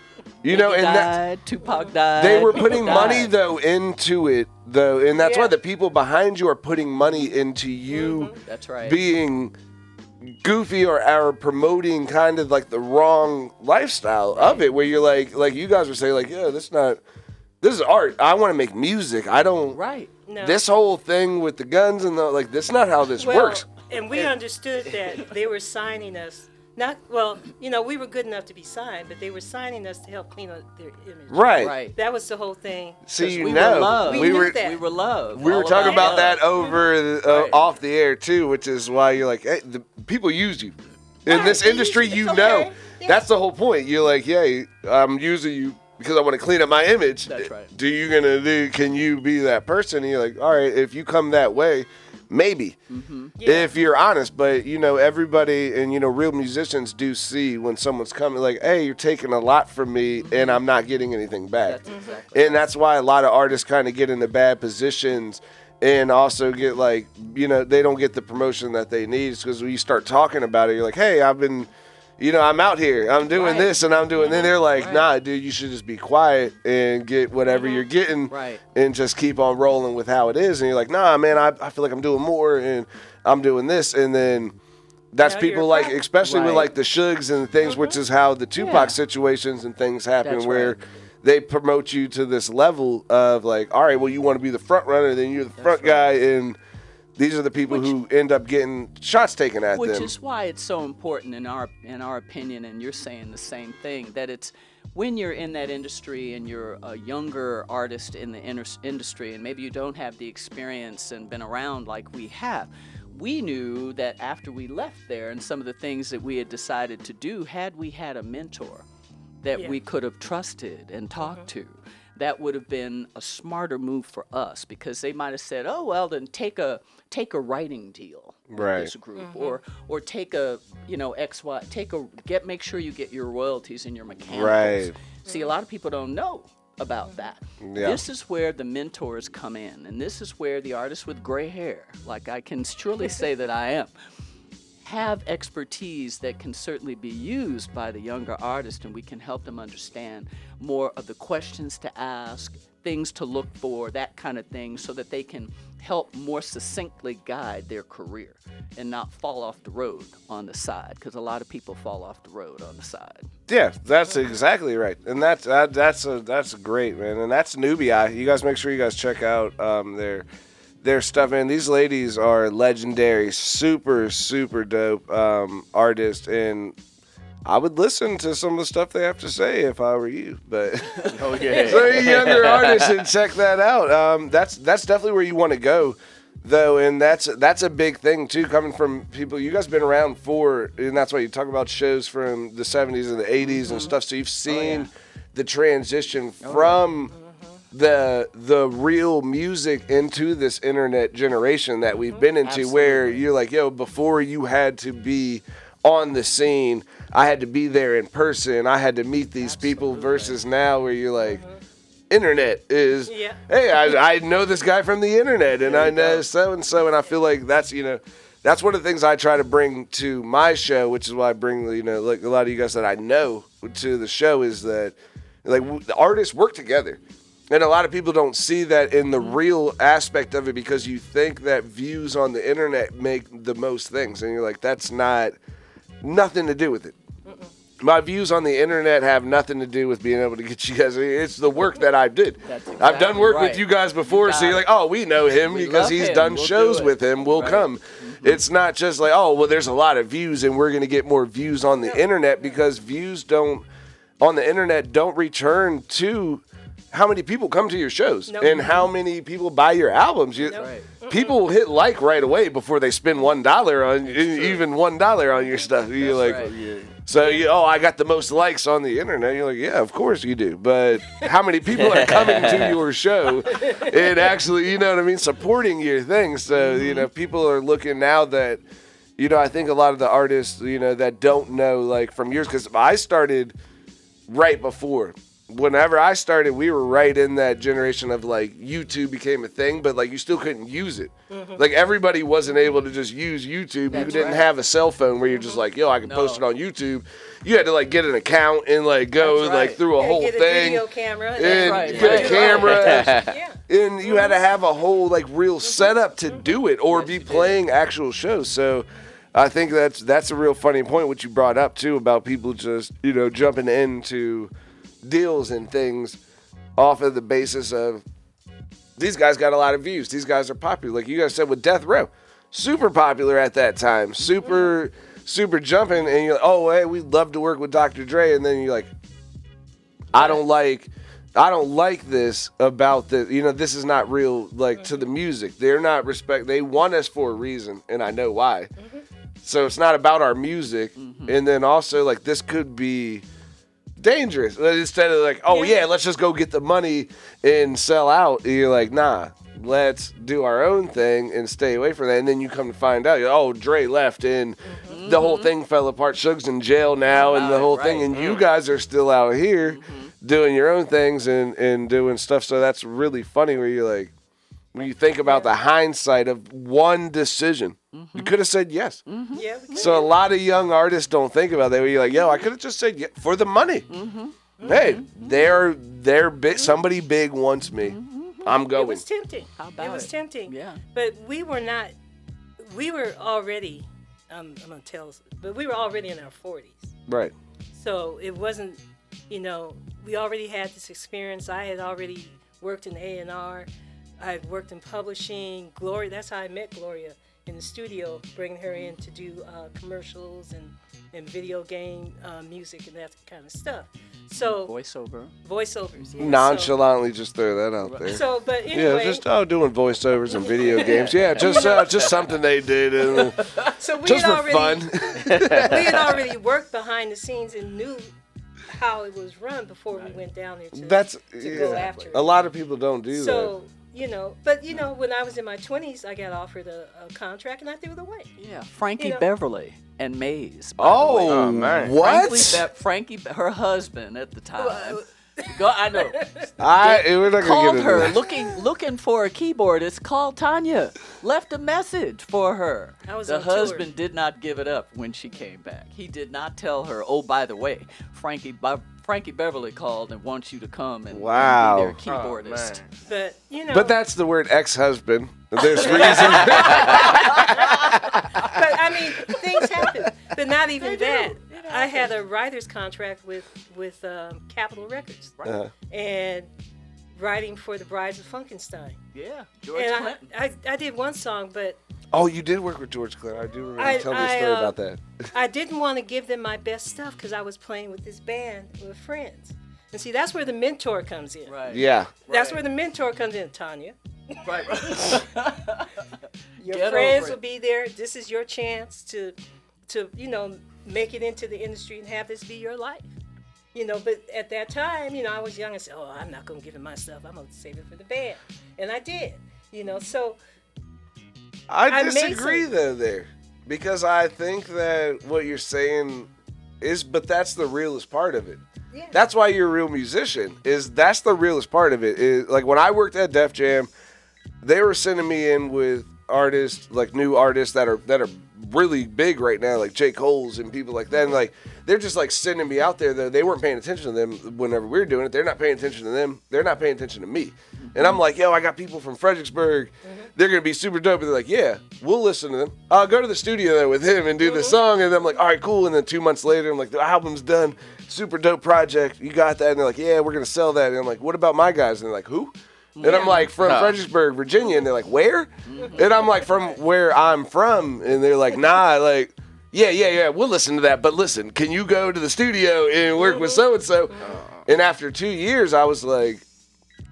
You know, Biggie and that, Tupac died. they were people putting money died. though into it though, and that's why the people behind you are putting money into mm-hmm. you That's right. being goofy or are promoting kind of like the wrong lifestyle of it where you're like like you guys were saying like yeah this not this is art i want to make music i don't right. No. this whole thing with the guns and the like that's not how this well, works And we understood that they were signing us. Not well, you know, we were good enough to be signed, but they were signing us to help clean up their image. right Right. That was the whole thing. see 'Cause you we know were loved. We we knew were that. We were loved. we were all talking about love. that over uh, Right. off the air too which is why you're like hey, the people use you in Right, this industry you. you It's know. Yeah. that's the whole point you're like yeah i'm using you because i want to clean up my image That's right. do you gonna do can you be that person and you're like all right if you come that way maybe Mm-hmm. Yeah. if you're honest but you know everybody and you know real musicians do see when someone's coming like hey you're taking a lot from me and i'm not getting anything back That's exactly. and that's why a lot of artists kind of get into bad positions and also get like you know they don't get the promotion that they need because when you start talking about it you're like hey i've been you know i'm out here i'm doing Right. this and i'm doing then they're like Right. nah dude you should just be quiet and get whatever uh-huh. you're getting Right. and just keep on rolling with how it is and you're like nah man i, I feel like i'm doing more and i'm doing this and then that's Now people like back. especially with like the Suges and things which uh-huh. is how the tupac Yeah. situations and things happen That's where right. they promote you to this level of like, all right, well, you want to be the front runner, then you're the front guy, and these are the people who end up getting shots taken at Which them. Which is why it's so important in our in our opinion, and you're saying the same thing that it's when you're in that industry and you're a younger artist in the inter- industry, and maybe you don't have the experience and been around like we have. We knew that after we left there, and some of the things that we had decided to do, had we had a mentor that Yeah. we could have trusted and talked mm-hmm. to, that would have been a smarter move for us because they might have said, "Oh well, then take a take a writing deal with Right. this group, mm-hmm. or or take a you know X Y take a get make sure you get your royalties and your mechanicals." Right. See, a lot of people don't know about mm-hmm. that. Yeah. This is where the mentors come in, and this is where the artists with gray hair, like I can surely say that I am, have expertise that can certainly be used by the younger artist, and we can help them understand more of the questions to ask, things to look for, that kind of thing, so that they can help more succinctly guide their career and not fall off the road on the side, because a lot of people fall off the road on the side. Yeah, that's exactly right, and that's that, that's a that's great man, and that's Nubia. You guys make sure you guys check out um, their their stuff, man. These ladies are legendary, super super dope um, artists, and I would listen to some of the stuff they have to say if I were you. But Oh yeah. so you younger artists and check that out. Um, that's that's definitely where you want to go, though, and that's that's a big thing too. Coming from people, you guys been around for, and that's why you talk about shows from the '70s and the '80s and stuff. So you've seen the transition from. The the real music into this internet generation that we've been into, where you're like, yo, before you had to be on the scene, I had to be there in person, I had to meet these people. Versus now, where you're like, internet is Yeah. hey I, I know this guy from the internet and i know so and so and i feel like that's you know that's one of the things i try to bring to my show which is why i bring you know like a lot of you guys that i know to the show is that like the artists work together and a lot of people don't see that in the mm-hmm. real aspect of it because you think that views on the internet make the most things and you're like that's not nothing to do with it my views on the internet have nothing to do with being able to get you guys. It's the work that I did. That's I've done work right. with you guys before, so you're like, oh, we know him We because he's him. done We'll shows it. with him. We'll Right. come. Mm-hmm. It's not just like, oh, well, there's a lot of views, and we're gonna get more views on the internet because views don't on the internet don't return to how many people come to your shows Nope. and how many people buy your albums. You, Nope. Right. People hit like right away before they spend one dollar on even one dollar on your stuff. You're like, right. so you, oh, I got the most likes on the internet. You're like, yeah, of course you do. But how many people are coming to your show and actually, you know what I mean, supporting your thing? So you know, people are looking now that, you know, I think a lot of the artists, you know, that don't know like from years because I started right before. Whenever I started, we were right in that generation of like YouTube became a thing, but like you still couldn't use it. Mm-hmm. Like everybody wasn't able to just use YouTube. you didn't right. have a cell phone where you're just mm-hmm. like, yo, I can post it on YouTube. You had to like get an account and like go That's like through a whole get a thing video camera. and right, get right, a camera. yeah. and you had to have a whole like real mm-hmm. setup to do it or be playing actual shows so i think that's that's a real funny point what you brought up too about people just you know jumping into deals and things off of the basis of these guys got a lot of views. These guys are popular. Like you guys said with death row super popular at that time. Super super jumping and you're like oh hey we'd love to work with dr dre. And then you're like I don't like I don't like this about the you know this is not real like to the music. They're not respect they want us for a reason and I know why. Mm-hmm. So it's not about our music. Mm-hmm. And then also like this could be dangerous. Instead of like, oh yeah, let's just go get the money and sell out. You're like, nah, let's do our own thing and stay away from that. And then you come to find out, oh, Dre left and mm-hmm. the whole thing fell apart. Suge's in jail now and the Right, whole thing. right. And you mm-hmm. guys are still out here mm-hmm. doing your own things and, and doing stuff. So that's really funny where you're like, when you think about the hindsight of one decision, you could have said yes. Yeah. we So a lot of young artists don't think about that. Where you're like, yo, I could have just said yeah, for the money. Mm-hmm. Hey, they're they're big. Somebody big wants me. I'm going. It was tempting. How about it was it? tempting. Yeah. But we were not. We were already. Um, I'm gonna tell. But we were already in our 40s. Right. So it wasn't. You know, we already had this experience. I had already worked in A and R. I had worked in publishing. Gloria. That's how I met Gloria in the studio, bringing her in to do uh, commercials and and video game uh, music and that kind of stuff. So Voiceover. voiceovers. Yeah. So- Nonchalantly, just throw that out there. So, but yeah, just oh, doing voiceovers and video games. Yeah, just uh, just something they did, and, so we just had for already, fun. we had already worked behind the scenes and knew how it was run before we went down there to, That's to go yeah. after it. A lot of people don't do so you know, but you know, when I was in my twenties, I got offered a, a contract and I threw it away. Yeah, Frankie You know- Beverly and Maze. that. by the way. Oh, Oh, man. what? Frankly, Be- Frankie, her husband at the time. Go, I know. I we're not Called her that. looking looking for a keyboardist. Called Tanya. Left a message for her. Was the on tour. husband did not give it up when she came back. He did not tell her. Oh, by the way, Frankie Be- Frankie Beverly called and wants you to come and, and Wow. be their Oh, keyboardist. man. But you know, But that's the word ex-husband. There's reason. but I mean, things happen. But not even that. I had a writer's contract with with um, Capitol Records, Uh, and writing for the Brides of Funkenstein. yeah, George and Clinton. I, I, I did one song, but oh, you did work with George Clinton. I do remember. I- Tell me a I, story uh, about that. I didn't want to give them my best stuff because I was playing with this band with friends. And see, that's where the mentor comes in. right. Yeah. That's Right. where the mentor comes in, Tanya. Right. Your Get friends will be there. This is your chance to, to you know, make it into the industry and have this be your life. You know, but at that time, you know, I was young and said, "Oh, I'm not gonna give him my stuff. I'm gonna save it for the band," and I did. You know, so I I disagree though there because I think that what you're saying is, but that's the realest part of it. yeah. That's why you're a real musician. Is that's the realest part of it. Is like when I worked at Def Jam, they were sending me in with artists like new artists that are that are really big right now, like J. Cole's and people like that. And like they're just like sending me out there. Though they weren't paying attention to them whenever we were doing it. They're not paying attention to them. They're not paying attention to me. And I'm like, yo, I got people from Fredericksburg. Mm-hmm. They're gonna be super dope. And they're like, yeah, we'll listen to them. I'll go to the studio there with him and do the mm-hmm. song. And I'm like, all right, cool. And then two months later, I'm like, the album's done. Super dope project. You got that? And they're like, yeah, we're gonna sell that. And I'm like, what about my guys? And they're like, who? And I'm like, from Huh. Fredericksburg, Virginia. And they're like, where? And I'm like, from where I'm from. And they're like, nah, like, yeah, yeah, yeah, we'll listen to that. But listen, can you go to the studio and work with so and so? And after two years, I was like,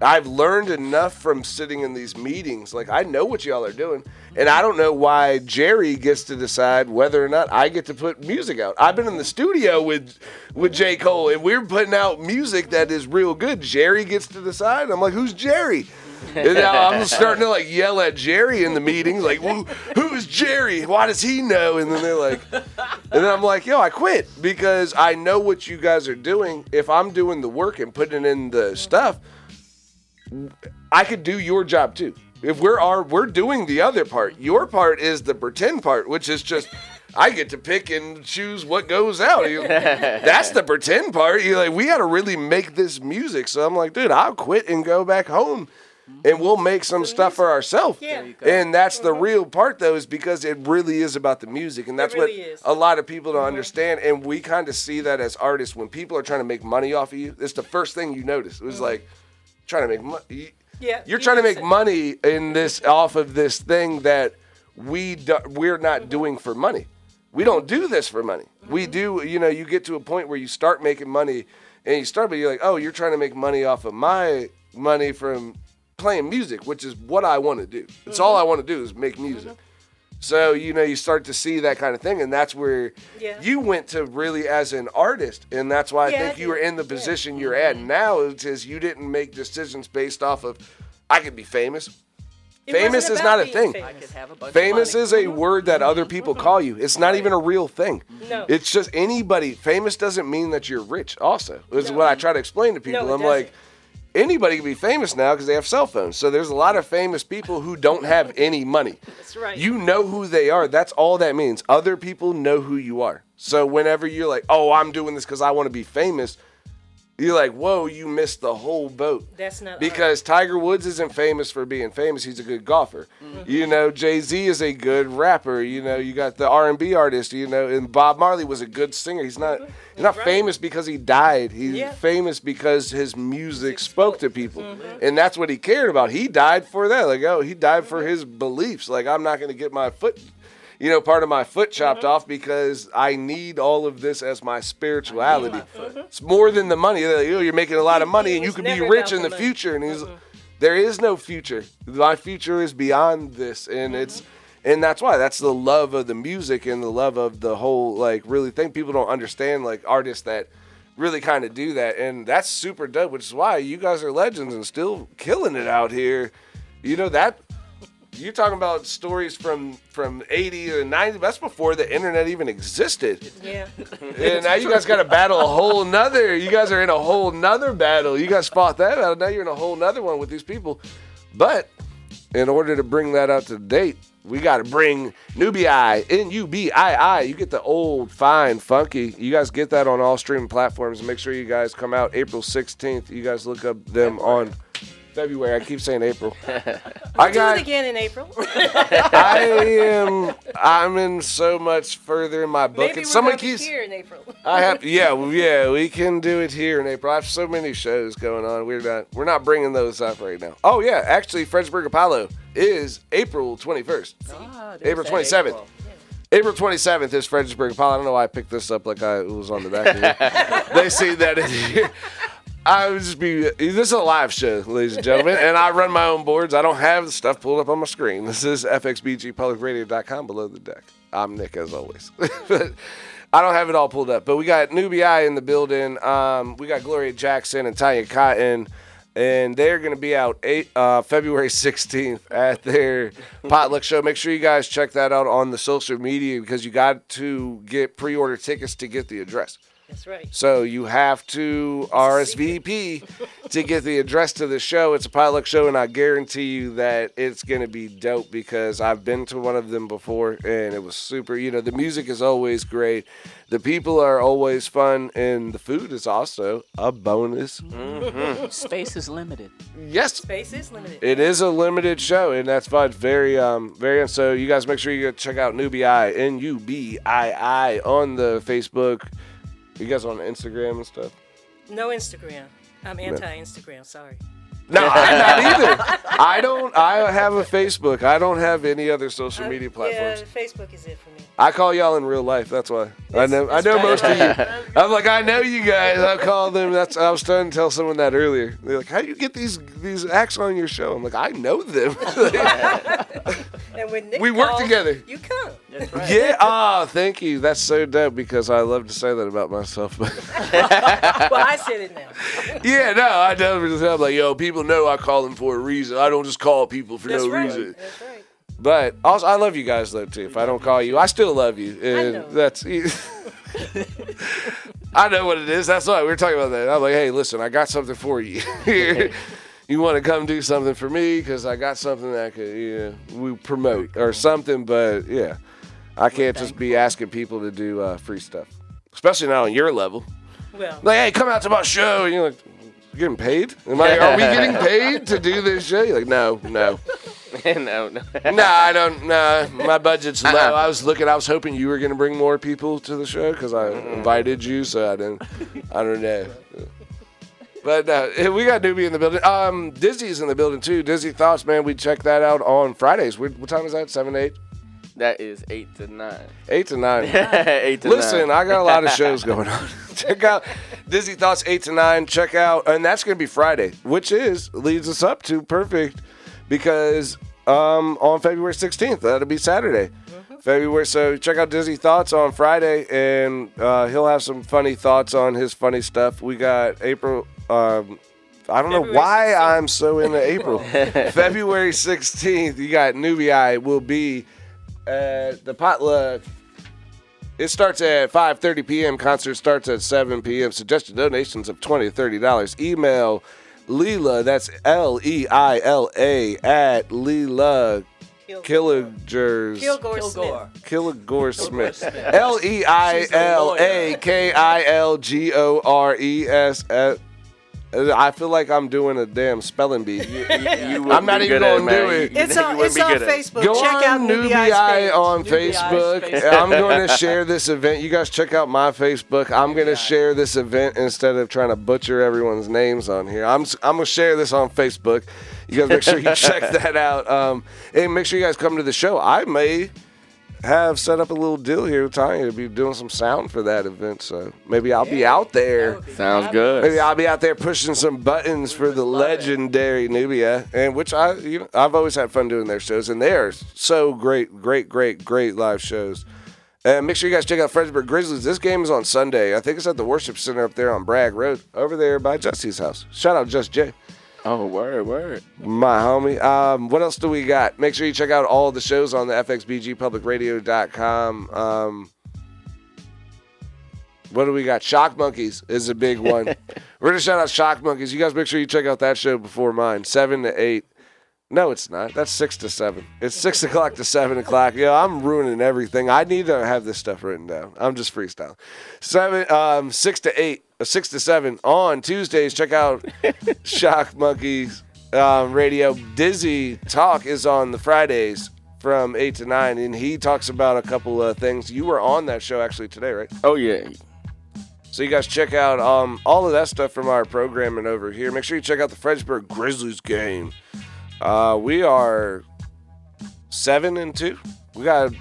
I've learned enough from sitting in these meetings. Like, I know what y'all are doing. And I don't know why Jerry gets to decide whether or not I get to put music out. I've been in the studio with with J. Cole and we're putting out music that is real good. Jerry gets to decide. I'm like, who's Jerry? And now I'm starting to like yell at Jerry in the meetings, like, Who, who is Jerry? Why does he know? And then they're like, and then I'm like, yo, I quit because I know what you guys are doing. If I'm doing the work and putting in the stuff, I could do your job too. If we're are we're doing the other part, your part is the pretend part, which is just I get to pick and choose what goes out. You- that's the pretend part. You like we got to really make this music. So I'm like, dude, I'll quit and go back home, and we'll make some stuff for ourselves. Yeah. There you go. And that's the mm-hmm. real part though, is because it really is about the music, and that's really what is. a lot of people don't mm-hmm. understand. And we kind of see that as artists when people are trying to make money off of you. It's the first thing you notice. It was mm-hmm. like trying to make money. Yeah, You're trying to make say- money in this off of this thing that we do, we're not doing for money. We don't do this for money. We do, you know, you get to a point where you start making money and you start but you're like, "Oh, you're trying to make money off of my money from playing music, which is what I want to do. It's all I want to do is make music." So, you know, you start to see that kind of thing and that's where Yeah. you went to really as an artist and that's why I Yeah, I think you were in the Yeah. position you're mm-hmm. at now is you didn't make decisions based off of I could be famous. It famous is not a thing. famous. I could have a bunch Famous of money. is a word that other mm-hmm. people call you. It's not even a real thing. No. It's just anybody. Famous doesn't mean that you're rich. Also, is No. what I try to explain to people. No, it I'm like, doesn't. Anybody can be famous now because they have cell phones. So there's a lot of famous people who don't have any money. That's right. You know who they are. That's all that means. Other people know who you are. So whenever you're like, oh, I'm doing this because I want to be famous, you're like, whoa, you missed the whole boat. That's not uh, Because Tiger Woods isn't famous for being famous. He's a good golfer. Mm-hmm. You know, Jay Z is a good rapper. You know, you got the R and B artist. You know, and Bob Marley was a good singer. He's not mm-hmm. he's not Right. famous because he died. He's Yeah. famous because his music spoke to people, mm-hmm. and that's what he cared about. He died for that. Like, oh, he died for his beliefs. Like, I'm not going to get my foot. You know, part of my foot chopped off because I need all of this as my spirituality. It's more than the money. Like, oh, you're making a lot of money and you could be rich in the the money. future. And he's, there is no future. My future is beyond this, and it's, and that's why that's the love of the music and the love of the whole like really thing. People don't understand like artists that really kind of do that, and that's super dope. Which is why you guys are legends and still killing it out here. You know that. You're talking about stories from from 80 or 90. That's before the internet even existed. Yeah. And now you guys got to battle a whole nother. You guys are in a whole nother battle. You guys fought that out. Now you're in a whole nother one with these people. But in order to bring that out to date, we got to bring Nubii, N U B I I. You get the old, fine, funky. You guys get that on all streaming platforms. Make sure you guys come out April 16th. You guys look up them on February. I keep saying April. I Do got. it again in April. I am. I'm in so much further in my book. Maybe and we're someone gonna be keeps. here in April. I have. Yeah, well, yeah. We can do it here in April. I have so many shows going on. We're not. We're not bringing those up right now. Oh yeah, actually, Fredericksburg Apollo is April 21st. Ah, there's April 27th. April. April 27th is Fredericksburg Apollo. I don't know why I picked this up like I it was on the back of it. they see that in here. I would just be. This is a live show, ladies and gentlemen, and I run my own boards. I don't have the stuff pulled up on my screen. This is fxbgpublicradio.com below the deck. I'm Nick as always. but I don't have it all pulled up, but we got Nubii in the building. Um, we got Gloria Jackson and Tanya Cotton, and they're going to be out eight, uh, February 16th at their potluck show. Make sure you guys check that out on the social media because you got to get pre-order tickets to get the address. That's right. So you have to RSVP to get the address to the show. It's a potluck show, and I guarantee you that it's going to be dope because I've been to one of them before, and it was super. You know, the music is always great, the people are always fun, and the food is also a bonus. Space is limited. Yes, Space is limited. it is a limited show, and that's fun. Very, um, very. And So you guys make sure you go check out Nubii, N U B I I, on the Facebook. You guys on Instagram and stuff. No Instagram. I'm anti-Instagram. Sorry. No, I'm not either. I don't. I have a Facebook. I don't have any other social Uh, media platforms. Yeah, Facebook is it for me. I call y'all in real life. That's why. I know. I know most of you. I'm like, I know you guys. I call them. That's. I was trying to tell someone that earlier. They're like, How do you get these these acts on your show? I'm like, I know them. And when Nick We work calls, together. You come. That's right. yeah. Ah, thank you. That's so dope because I love to say that about myself. well, I said it now. yeah. No, I never. I'm like, yo, people know I call them for a reason. I don't just call people for That's no right. reason. That's right. But also, I love you guys though too. If I don't call you, I still love you, and know. that's. I know what it is. That's why we were talking about that. I'm like, hey, listen, I got something for you. you want to come do something for me because I got something that could, yeah, we promote or something. But yeah, I can't just be asking people to do uh, free stuff, especially not on your level. Well, Like, hey, come out to my show. And you're like, getting paid? Am I? Are we getting paid to do this show? You're like, no, no. no, no. no, I don't. No, my budget's low. I was looking. I was hoping you were going to bring more people to the show because I invited you. So I didn't. I don't know. But uh, we got Nubii in the building. Um, Dizzy's in the building too. Dizzy thoughts, man. We check that out on Fridays. What, what time is that? Seven, eight, That is eight to nine. eight to nine. eight to Listen, nine. I got a lot of shows going on. Check out Dizzy Thoughts 8 to 9. Check out, and that's going to be Friday, which is, leads us up to perfect because um, on February 16th, that'll be Saturday. February, so check out Dizzy Thoughts on Friday, and uh, he'll have some funny thoughts on his funny stuff. We got April, um, I don't know why 16th. I'm so into April. February 16th, you got Nubii will be at the potluck. It starts at 5:30 p.m. Concert starts at 7 p.m. Suggested donations of 20 to 30 dollars. Email Leila. That's L E I L A at Leila Killagers. Kilgore Kilgore. Smith. Kilgore Smith. L E I L A K I L G O R E S. I feel like I'm doing a damn spelling bee. You wouldn't I'm not be even good at gonna do it. You- It's on, it's on good at it. Facebook. Go Check out on Newbie Nubii's Eye page. on Facebook. Facebook. I'm going to share this event. You guys check out my Facebook. I'm going to share this event instead of trying to butcher everyone's names on here. I'm s- I'm going to share this on Facebook. You guys make sure you check that out. Um, and make sure you guys come to the show. I may have set up a little deal here with Tanya to be doing some sound for that event. So maybe I'll be out there. Sounds good. Maybe I'll be out there pushing some buttons for the love it. legendary Nubia, and which I, you know, I've always had fun doing their shows, and they are so great, great, great, great live shows. And make sure you guys check out Fredericksburg Grizzlies. This game is on Sunday. I think it's at the Worship Center up there on Bragg Road, over there by Jesse's house. Shout out Just Jay, Oh, word, word. my homie. Um, what else do we got? Make sure you check out all the shows on the FXBGPublicRadio.com. Um, what do we got? Shock Monkeys is a big one. We're gonna shout out Shock Monkeys. You guys make sure you check out that show before mine. Seven to eight. No, it's not. That's six to seven. It's six o'clock to seven o'clock. Yo, I'm ruining everything. I need to have this stuff written down. I'm just freestyling. Seven, um, six to eight, uh, six to seven on Tuesdays. Check out Shock Monkeys um, Radio. Dizzy Talk is on the Fridays from eight to nine, and he talks about a couple of things. You were on that show actually today, right? Oh, yeah. So you guys check out um, all of that stuff from our programming over here. Make sure you check out the Fredericksburg Grizzlies game. Uh, we are seven and two. We got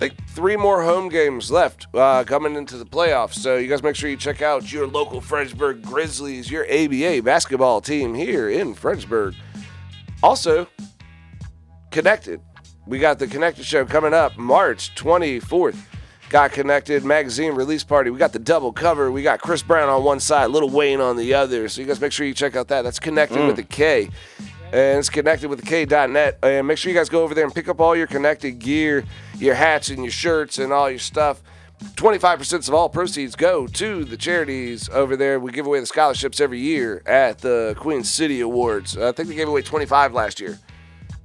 Think three more home games left uh, coming into the playoffs. So you guys make sure you check out your local Fredericksburg Grizzlies, your ABA basketball team here in Fredericksburg. Also, connected. We got the Connected Show coming up March 24th. Got Connected magazine release party. We got the double cover. We got Chris Brown on one side, Lil Wayne on the other. So you guys make sure you check out that. That's Connected with the K. And it's connected with the K.net. And make sure you guys go over there and pick up all your connected gear, your hats and your shirts and all your stuff. 25% of all proceeds go to the charities over there. We give away the scholarships every year at the Queen City Awards. I think they gave away 25 last year.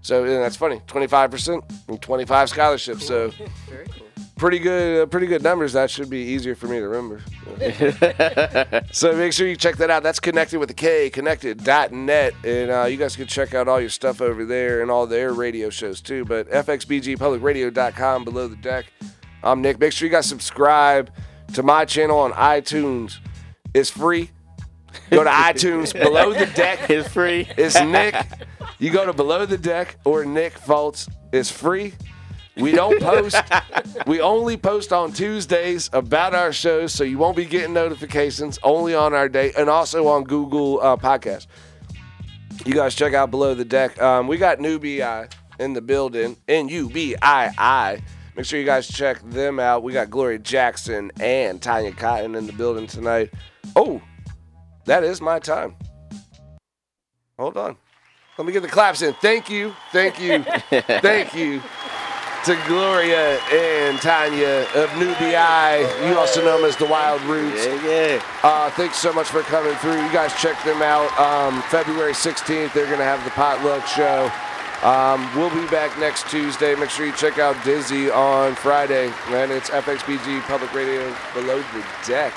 So that's funny. 25% and 25 scholarships. So Very cool. Pretty good uh, pretty good numbers. That should be easier for me to remember. so make sure you check that out. That's connected with the K, connected.net. And uh, you guys can check out all your stuff over there and all their radio shows too. But fxbgpublicradio.com below the deck. I'm Nick. Make sure you guys subscribe to my channel on iTunes. It's free. Go to iTunes below the deck. It's free. It's Nick. You go to below the deck or Nick Fultz. It's free. We don't post. we only post on Tuesdays about our shows, so you won't be getting notifications only on our day and also on Google uh, Podcast. You guys check out below the deck. Um, we got Nubii in the building. N U B I I. Make sure you guys check them out. We got Gloria Jackson and Tanya Cotton in the building tonight. Oh, that is my time. Hold on. Let me get the claps in. Thank you. Thank you. thank you to Gloria and Tanya of Eye. You also know them as the Wild Rutz. Yeah, yeah. Uh, thanks so much for coming through. You guys check them out. Um, February 16th, they're going to have the potluck show. Um, we'll be back next Tuesday. Make sure you check out Dizzy on Friday. Man, it's FXBG Public Radio below the deck.